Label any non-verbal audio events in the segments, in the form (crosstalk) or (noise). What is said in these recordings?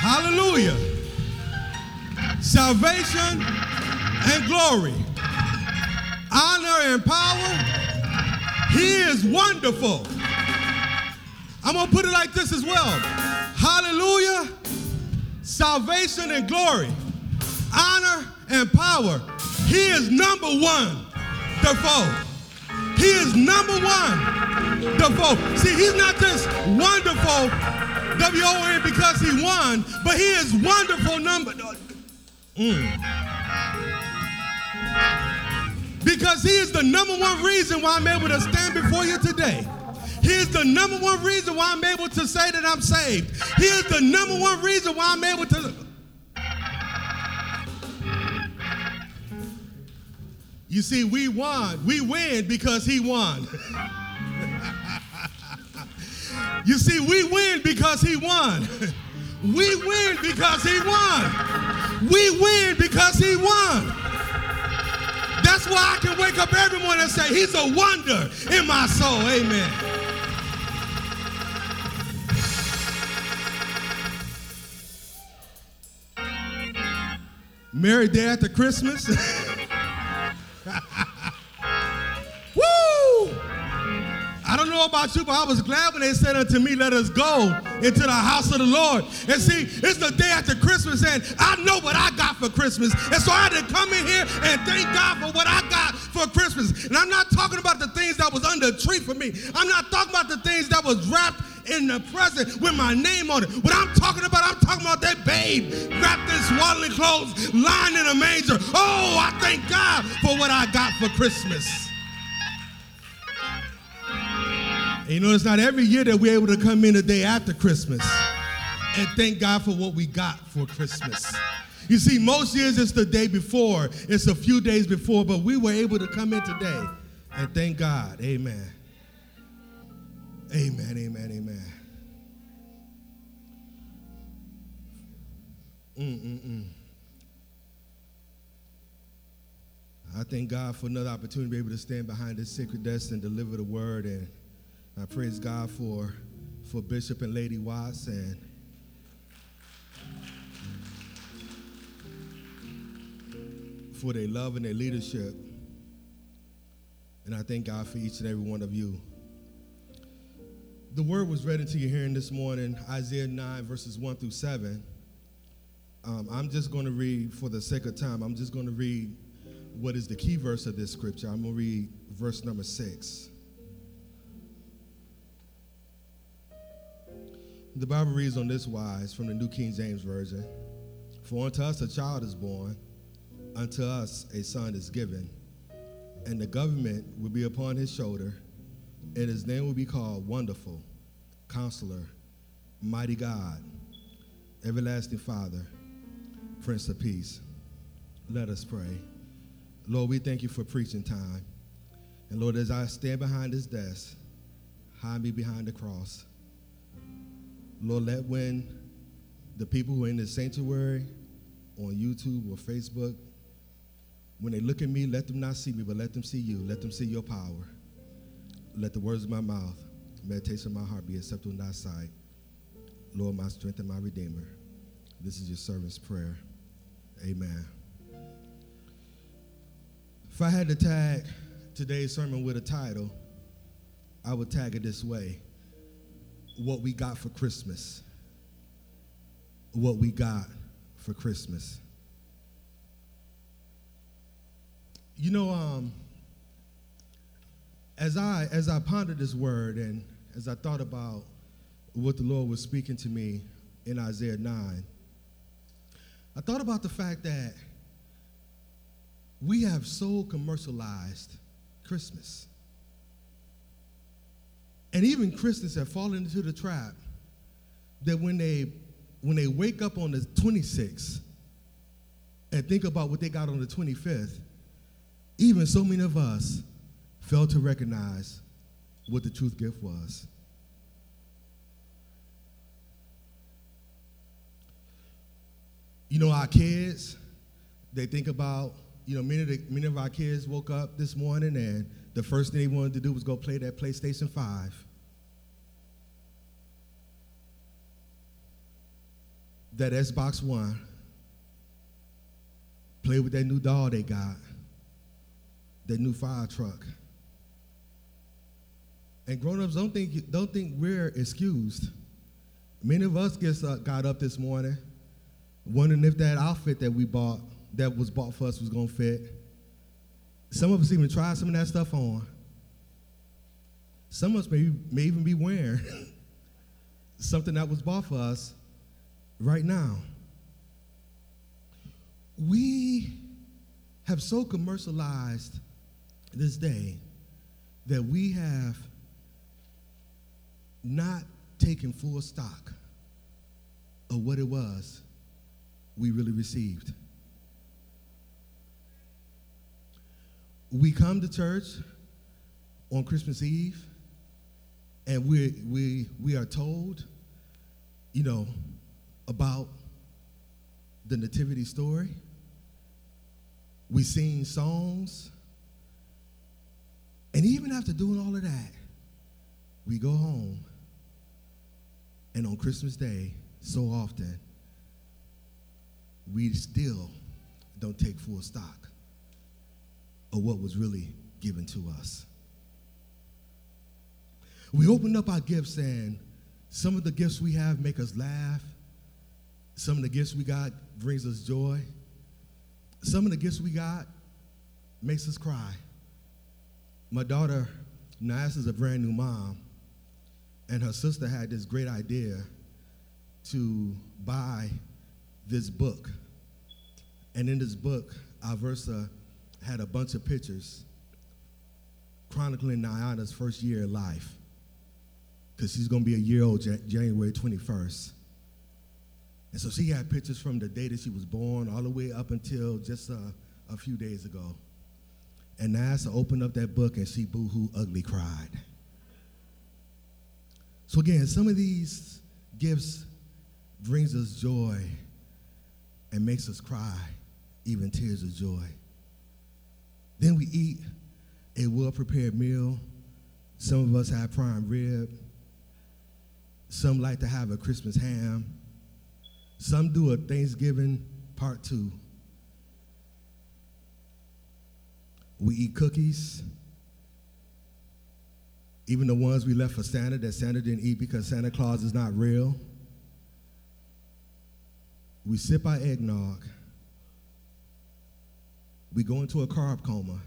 Hallelujah. Salvation and glory, honor and power. He is wonderful. I'm going to put it like this as well. Hallelujah. Salvation and glory, honor and power. He is number one, the foe. He is number one, the foe. See, he's not just wonderful, W-O-N, because he won, but he is wonderful number. Mm. Because he is the number one reason why I'm able to stand before you today. He is the number one reason why I'm able to say that I'm saved. He is the number one reason why I'm able to. You see, we won. We win because he won. you see, we win because he won. We win because he won. We win because he won. That's why I can wake up every morning and say, He's a wonder in my soul. Amen. Merry day after Christmas. (laughs) know about you, but I was glad when they said unto me, Let us go into the house of the Lord. And see, it's the day after Christmas, and I know what I got for Christmas. And so I had to come in here and thank God for what I got for Christmas. And I'm not talking about the things that was under a tree for me, I'm not talking about the things that was wrapped in the present with my name on it. What I'm talking about, I'm talking about that babe wrapped in swaddling clothes, lying in a manger. Oh, I thank God for what I got for Christmas. And you know, it's not every year that we're able to come in the day after Christmas and thank God for what we got for Christmas. You see, most years it's the day before, it's a few days before, but we were able to come in today and thank God. Amen. Amen, amen, amen. Mm-mm-mm. I thank God for another opportunity to be able to stand behind this sacred desk and deliver the word. And I praise God for, for Bishop and Lady Watts and for their love and their leadership. And I thank God for each and every one of you. The word was read into your hearing this morning, Isaiah 9, verses 1 through 7. Um, I'm just going to read, for the sake of time, I'm just going to read what is the key verse of this scripture. I'm going to read verse number 6. The Bible reads on this wise from the New King James Version For unto us a child is born, unto us a son is given, and the government will be upon his shoulder, and his name will be called Wonderful, Counselor, Mighty God, Everlasting Father, Prince of Peace. Let us pray. Lord, we thank you for preaching time. And Lord, as I stand behind this desk, hide me behind the cross. Lord, let when the people who are in the sanctuary on YouTube or Facebook, when they look at me, let them not see me, but let them see you. Let them see your power. Let the words of my mouth, meditation of my heart be acceptable in thy sight. Lord, my strength and my redeemer. This is your servant's prayer. Amen. If I had to tag today's sermon with a title, I would tag it this way What we got for Christmas. What we got for Christmas. You know, um, as I as I pondered this word and as I thought about what the Lord was speaking to me in Isaiah 9, I thought about the fact that we have so commercialized Christmas. And even Christians have fallen into the trap that when they when they wake up on the 26th and think about what they got on the 25th, even so many of us fail to recognize what the truth gift was. You know, our kids, they think about you know, many of, the, many of our kids woke up this morning and the first thing they wanted to do was go play that PlayStation 5. That Xbox One. Play with that new doll they got. That new fire truck. And grown-ups don't think don't think we're excused. Many of us gets, got up this morning wondering if that outfit that we bought that was bought for us was gonna fit. Some of us even try some of that stuff on. Some of us may, may even be wearing (laughs) something that was bought for us right now. We have so commercialized this day that we have not taken full stock of what it was we really received. We come to church on Christmas Eve and we, we, we are told, you know, about the nativity story. We sing songs. And even after doing all of that, we go home. And on Christmas Day, so often, we still don't take full stock of what was really given to us. We open up our gifts, and some of the gifts we have make us laugh. Some of the gifts we got brings us joy. Some of the gifts we got makes us cry. My daughter, Nias, is a brand new mom, and her sister had this great idea to buy this book. And in this book, Alversa had a bunch of pictures chronicling Nyana's first year of life because she's going to be a year old January 21st. And so she had pictures from the day that she was born all the way up until just uh, a few days ago. And Nasa opened up that book and she boo-hoo ugly cried. So again, some of these gifts brings us joy and makes us cry, even tears of joy. Then we eat a well prepared meal. Some of us have prime rib. Some like to have a Christmas ham. Some do a Thanksgiving part two. We eat cookies, even the ones we left for Santa that Santa didn't eat because Santa Claus is not real. We sip our eggnog we go into a carb coma.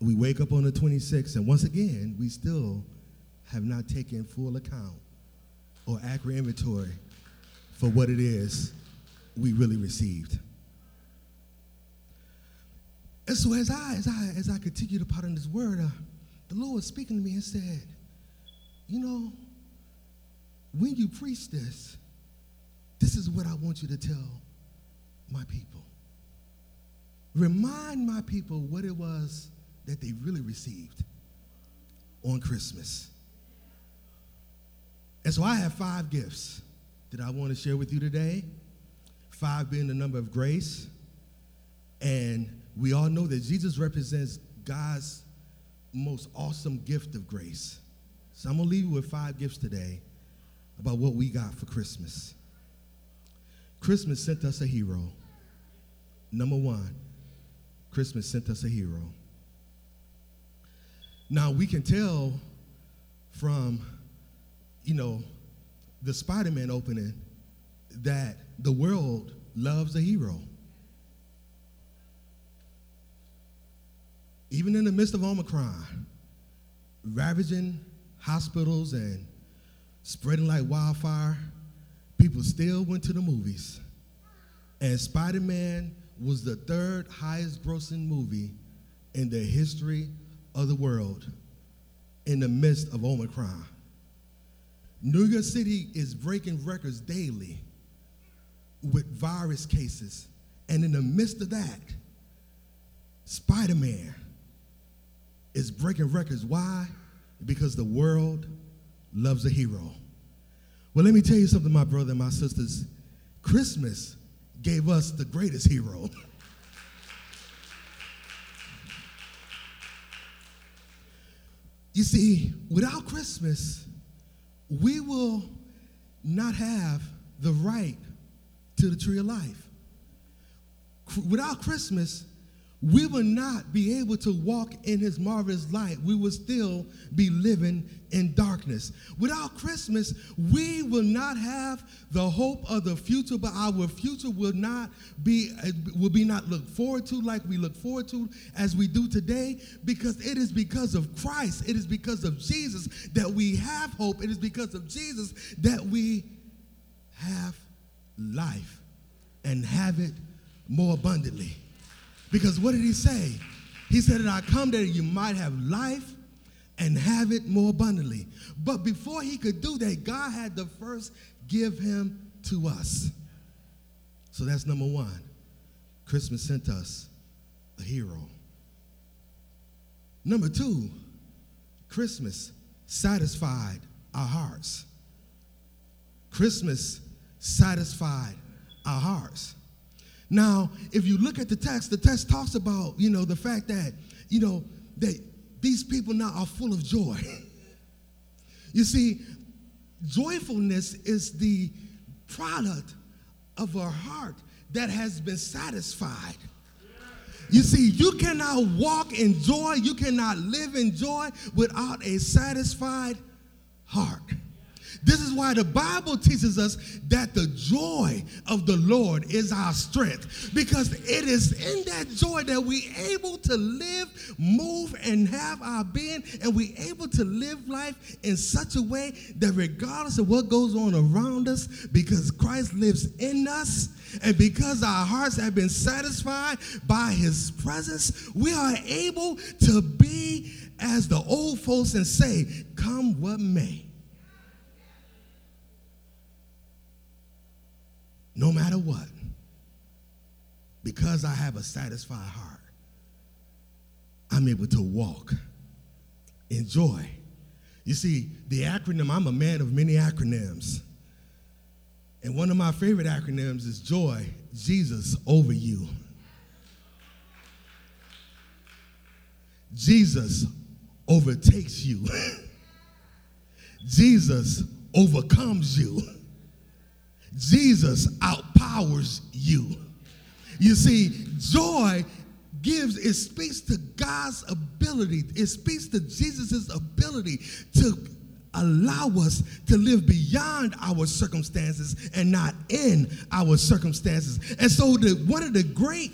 We wake up on the 26th, and once again, we still have not taken full account or accurate inventory for what it is we really received. And so as I as I as I continued to put in this word, uh, the Lord was speaking to me and said, you know, when you preach this, this is what I want you to tell my people. Remind my people what it was that they really received on Christmas. And so I have five gifts that I want to share with you today. Five being the number of grace. And we all know that Jesus represents God's most awesome gift of grace. So I'm going to leave you with five gifts today about what we got for Christmas. Christmas sent us a hero. Number one, Christmas sent us a hero. Now we can tell from, you know, the Spider Man opening that the world loves a hero. Even in the midst of Omicron, ravaging hospitals and spreading like wildfire, people still went to the movies. And Spider Man was the third highest grossing movie in the history of the world in the midst of Omicron. New York City is breaking records daily with virus cases. And in the midst of that, Spider Man is breaking records. Why? Because the world loves a hero. Well, let me tell you something, my brother and my sisters. Christmas gave us the greatest hero. (laughs) you see, without Christmas, we will not have the right to the tree of life. Without Christmas, we will not be able to walk in his marvelous light. We will still be living in darkness. Without Christmas, we will not have the hope of the future, but our future will not be will be not looked forward to like we look forward to as we do today because it is because of Christ. It is because of Jesus that we have hope. It is because of Jesus that we have life and have it more abundantly. Because what did he say? He said that I come that you might have life and have it more abundantly. But before he could do that, God had to first give him to us. So that's number one. Christmas sent us a hero. Number two, Christmas satisfied our hearts. Christmas satisfied our hearts. Now, if you look at the text, the text talks about, you know, the fact that, you know, that these people now are full of joy. (laughs) you see, joyfulness is the product of a heart that has been satisfied. You see, you cannot walk in joy, you cannot live in joy without a satisfied heart. This is why the Bible teaches us that the joy of the Lord is our strength because it is in that joy that we able to live, move, and have our being, and we able to live life in such a way that regardless of what goes on around us, because Christ lives in us, and because our hearts have been satisfied by his presence, we are able to be as the old folks and say, come what may. No matter what, because I have a satisfied heart, I'm able to walk in joy. You see, the acronym, I'm a man of many acronyms. And one of my favorite acronyms is joy, Jesus over you. Jesus overtakes you. (laughs) Jesus overcomes you. (laughs) Jesus outpowers you. You see, joy gives, it speaks to God's ability, it speaks to Jesus' ability to allow us to live beyond our circumstances and not in our circumstances. And so, the, one of the great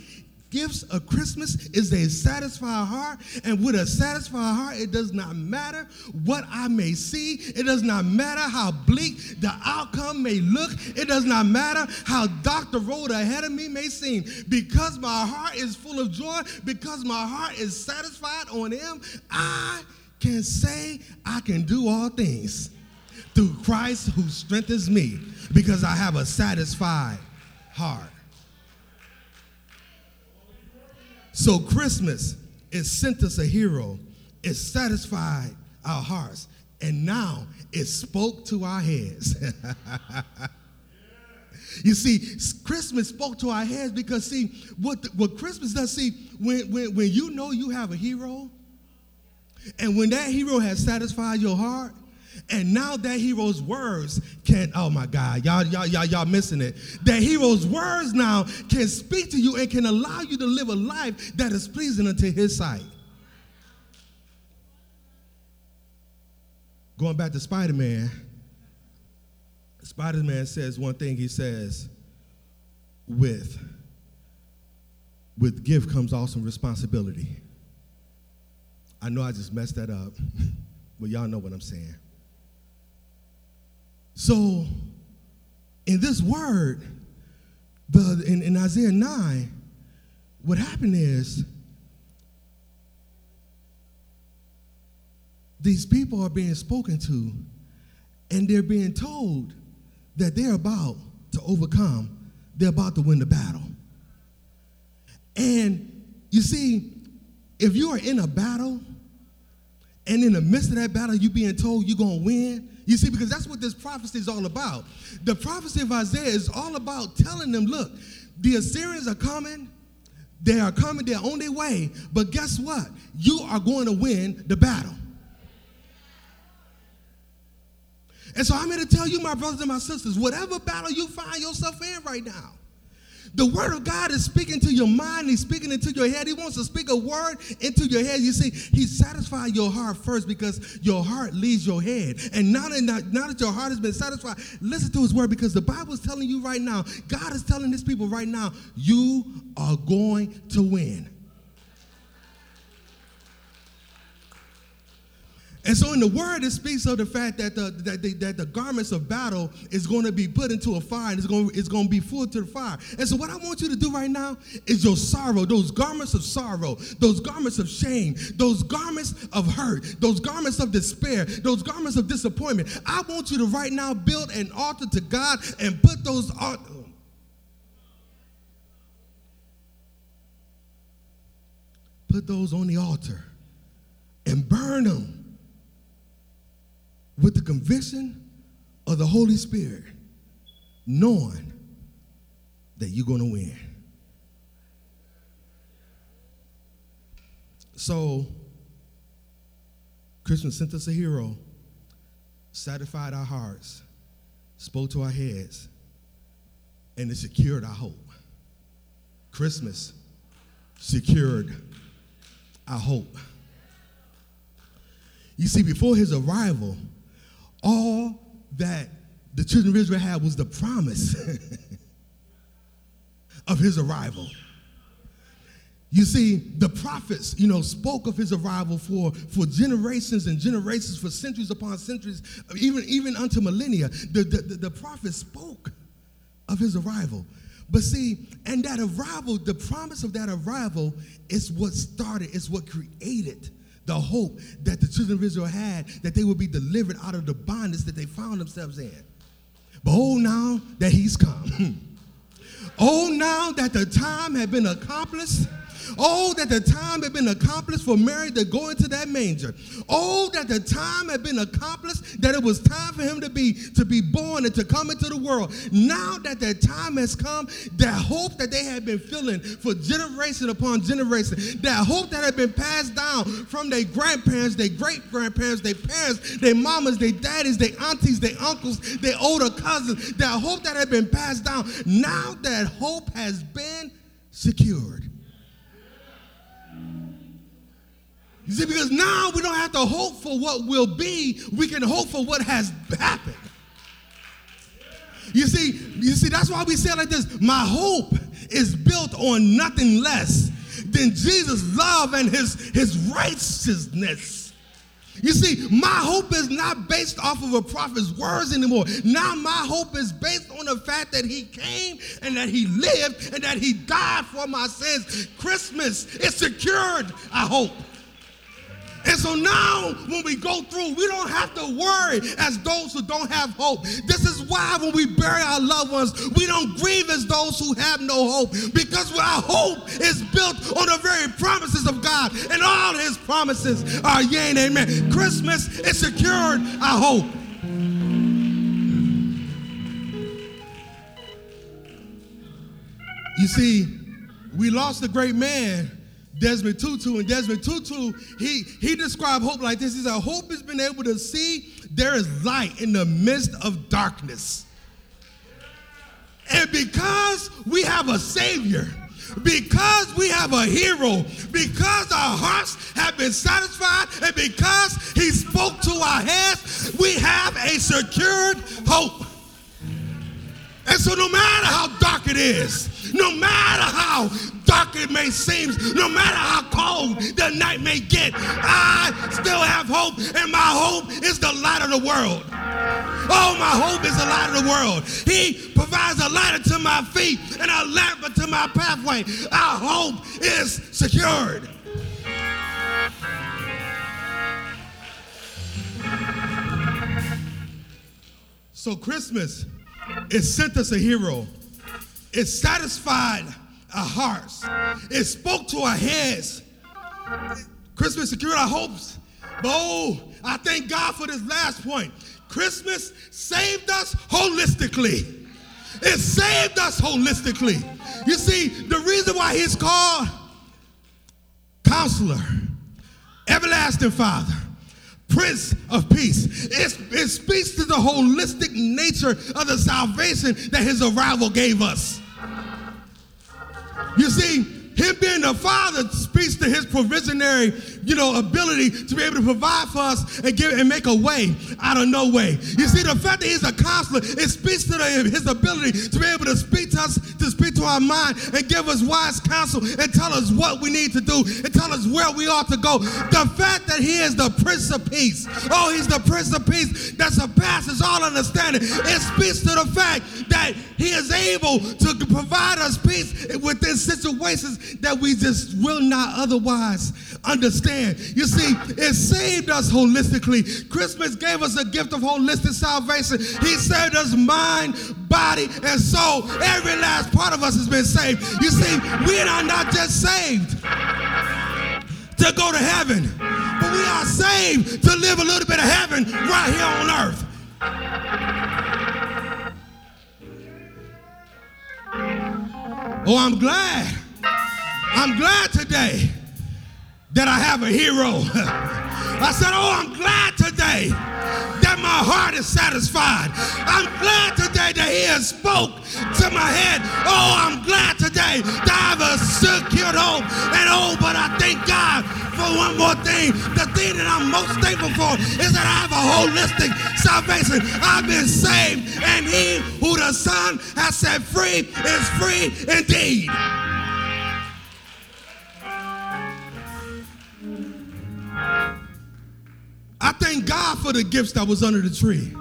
gifts of Christmas is a satisfied heart. And with a satisfied heart, it does not matter what I may see. It does not matter how bleak the outcome may look. It does not matter how dark the road ahead of me may seem. Because my heart is full of joy, because my heart is satisfied on Him, I can say I can do all things through Christ who strengthens me because I have a satisfied heart. So Christmas, it sent us a hero. It satisfied our hearts. And now it spoke to our heads. (laughs) you see, Christmas spoke to our heads because, see, what, the, what Christmas does, see, when, when, when you know you have a hero, and when that hero has satisfied your heart, and now that hero's words can, oh my God, y'all, y'all, y'all, y'all missing it. That hero's words now can speak to you and can allow you to live a life that is pleasing unto his sight. Going back to Spider Man, Spider Man says one thing he says with with gift comes also responsibility. I know I just messed that up, (laughs) but y'all know what I'm saying. So, in this word, the, in, in Isaiah 9, what happened is these people are being spoken to, and they're being told that they're about to overcome, they're about to win the battle. And you see, if you are in a battle, and in the midst of that battle, you're being told you're going to win, you see, because that's what this prophecy is all about. The prophecy of Isaiah is all about telling them, look, the Assyrians are coming. They are coming, they're on their way. But guess what? You are going to win the battle. And so I'm here to tell you, my brothers and my sisters, whatever battle you find yourself in right now, the word of God is speaking to your mind. He's speaking into your head. He wants to speak a word into your head. You see, he satisfied your heart first because your heart leads your head. And now that, now that your heart has been satisfied, listen to his word because the Bible is telling you right now, God is telling his people right now, you are going to win. And so in the word, it speaks of the fact that the, that the, that the garments of battle is going to be put into a fire and it's going, it's going to be full to the fire. And so what I want you to do right now is your sorrow, those garments of sorrow, those garments of shame, those garments of hurt, those garments of despair, those garments of disappointment. I want you to right now build an altar to God and put those put those on the altar and burn them with the conviction of the Holy Spirit, knowing that you're going to win. So, Christmas sent us a hero, satisfied our hearts, spoke to our heads, and it secured our hope. Christmas secured our hope. You see, before his arrival, all that the children of Israel had was the promise (laughs) of his arrival. You see, the prophets, you know, spoke of his arrival for, for generations and generations, for centuries upon centuries, even, even unto millennia. The, the, the, prophets spoke of his arrival. But see, and that arrival, the promise of that arrival is what started, is what created the hope that the children of Israel had that they would be delivered out of the bondage that they found themselves in. But oh, now that he's come. (laughs) oh, now that the time had been accomplished Oh, that the time had been accomplished for Mary to go into that manger. Oh, that the time had been accomplished, that it was time for him to be to be born and to come into the world. Now that that time has come, that hope that they had been feeling for generation upon generation, that hope that had been passed down from their grandparents, their great grandparents, their parents, their mamas, their daddies, their aunties, their uncles, their older cousins, that hope that had been passed down. Now that hope has been secured. You see, because now we don't have to hope for what will be, we can hope for what has happened. You see, you see, that's why we say like this: my hope is built on nothing less than Jesus' love and his, his righteousness. You see, my hope is not based off of a prophet's words anymore. Now my hope is based on the fact that he came and that he lived and that he died for my sins. Christmas is secured, I hope. So now, when we go through, we don't have to worry as those who don't have hope. This is why when we bury our loved ones, we don't grieve as those who have no hope because our hope is built on the very promises of God, and all his promises are yea and amen. Christmas is secured our hope. You see, we lost a great man Desmond Tutu. And Desmond Tutu, he, he described hope like this. He said, Hope has been able to see there is light in the midst of darkness. And because we have a Savior, because we have a hero, because our hearts have been satisfied, and because He spoke to our heads, we have a secured hope. And so, no matter how dark it is, no matter how dark it may seem, no matter how cold the night may get, I still have hope, and my hope is the light of the world. Oh, my hope is the light of the world. He provides a light unto my feet and a lamp unto my pathway. Our hope is secured. So, Christmas, it sent us a hero. It satisfied our hearts. It spoke to our heads. Christmas secured our hopes. But oh, I thank God for this last point. Christmas saved us holistically. It saved us holistically. You see, the reason why he's called Counselor, Everlasting Father, Prince of Peace. It, it speaks to the holistic nature of the salvation that his arrival gave us. You see, him being the father speaks to his provisionary, you know, ability to be able to provide for us and give and make a way out of no way. You see, the fact that he's a counselor, it speaks to the, his ability to be able to speak to us, to speak to our mind and give us wise counsel and tell us what we need to do and tell us where we ought to go. The fact that he is the Prince of Peace, oh, he's the Prince of Peace that surpasses all understanding. It speaks to the fact that he is able to provide us peace within situations that we just will not otherwise understand. You see, it saved us holistically. Christmas gave us a gift of holistic salvation. He saved us mind, body, and soul. Every last part of us has been saved. You see, we are not just saved to go to heaven, but we are saved to live a little bit of heaven right here on earth. Oh, I'm glad I'm glad today that I have a hero. (laughs) I said, Oh, I'm glad today that my heart is satisfied. I'm glad today that he has spoke to my head. Oh, I'm glad today that I have a secure hope. And oh, but I thank God for one more thing. The thing that I'm most thankful for is that I have a holistic salvation. I've been saved, and he who the Son has set free is free indeed. For the gifts that was under the tree.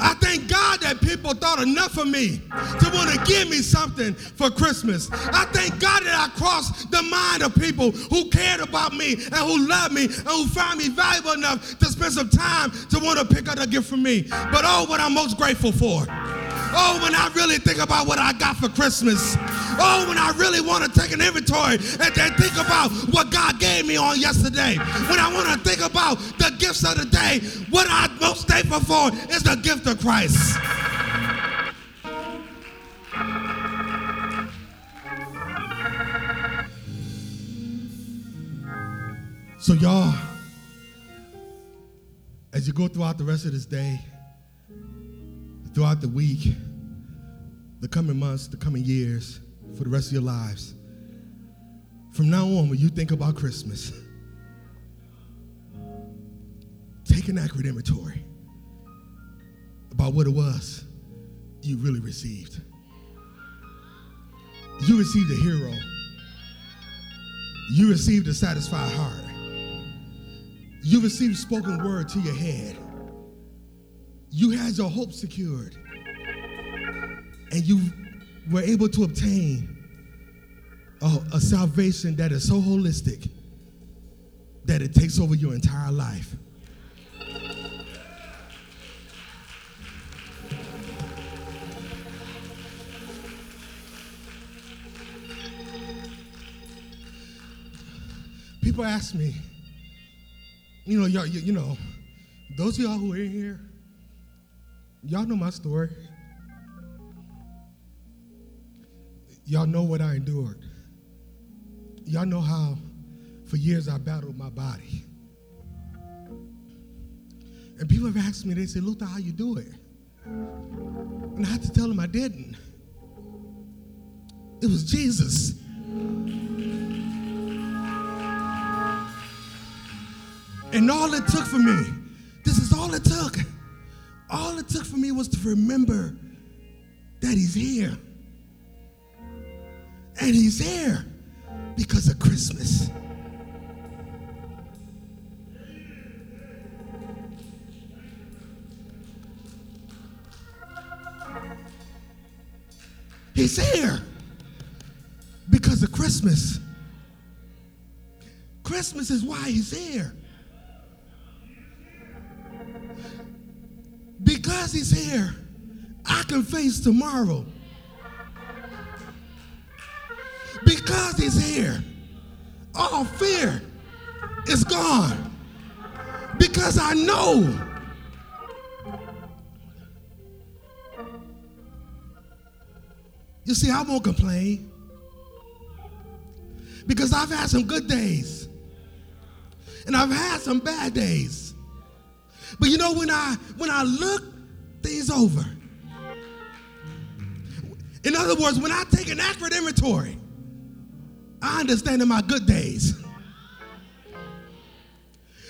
I thank God that people thought enough of me to want to give me something for Christmas. I thank God that I crossed the mind of people who cared about me and who loved me and who found me valuable enough to spend some time to want to pick up a gift from me. But oh, what I'm most grateful for. Oh, when I really think about what I got for Christmas. Oh, when I really want to take an inventory and then think about what God gave me on yesterday. When I want to think about the gifts of the day, what I'm most thankful for is the gift of Christ. So, y'all, as you go throughout the rest of this day, throughout the week, the coming months, the coming years, for the rest of your lives. From now on, when you think about Christmas, take an accurate inventory about what it was you really received. You received a hero. You received a satisfied heart. You received spoken word to your head. You had your hope secured. And you were able to obtain a, a salvation that is so holistic that it takes over your entire life. People ask me, you know, y'all, you, you know, those of y'all who are in here, y'all know my story. Y'all know what I endured. Y'all know how for years I battled my body. And people have asked me, they say, Luther, how you do it? And I had to tell them I didn't. It was Jesus. And all it took for me, this is all it took. All it took for me was to remember that he's here. And he's here because of Christmas. He's here because of Christmas. Christmas is why he's here. Because he's here, I can face tomorrow. Because he's here, all fear is gone. Because I know You see, I won't complain because I've had some good days and I've had some bad days. But you know, when I when I look things over, in other words, when I take an accurate inventory, I understand in my good days.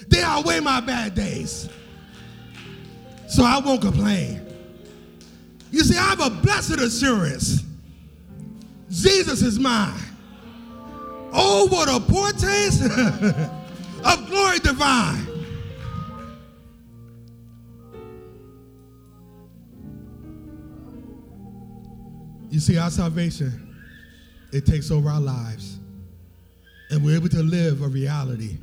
They outweigh my bad days. So I won't complain. You see, I have a blessed assurance. Jesus is mine. Oh, what a foretaste (laughs) of glory divine. You see, our salvation, it takes over our lives. And we're able to live a reality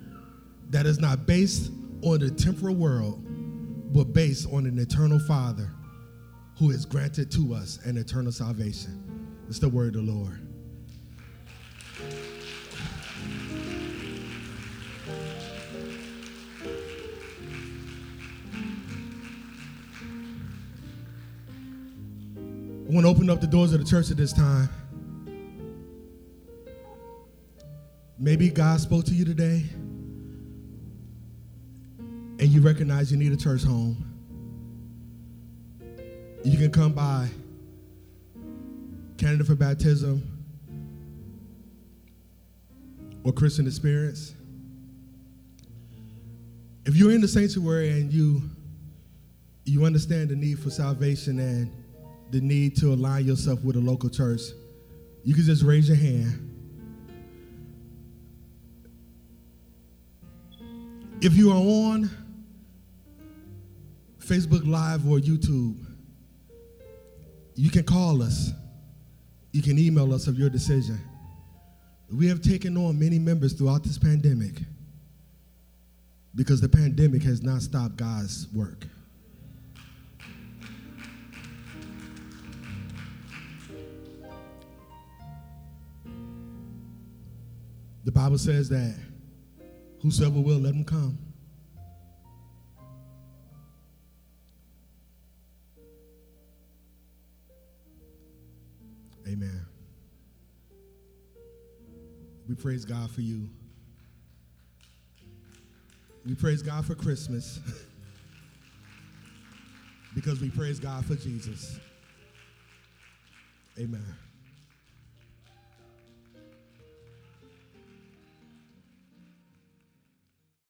that is not based on the temporal world, but based on an eternal Father who has granted to us an eternal salvation. It's the word of the Lord. I want to open up the doors of the church at this time. Maybe God spoke to you today and you recognize you need a church home. You can come by candidate for baptism or Christian experience. If you're in the sanctuary and you you understand the need for salvation and the need to align yourself with a local church, you can just raise your hand. If you are on Facebook Live or YouTube, you can call us. You can email us of your decision. We have taken on many members throughout this pandemic because the pandemic has not stopped God's work. The Bible says that whosoever will, let him come. Amen. We praise God for you. We praise God for Christmas (laughs) because we praise God for Jesus. Amen.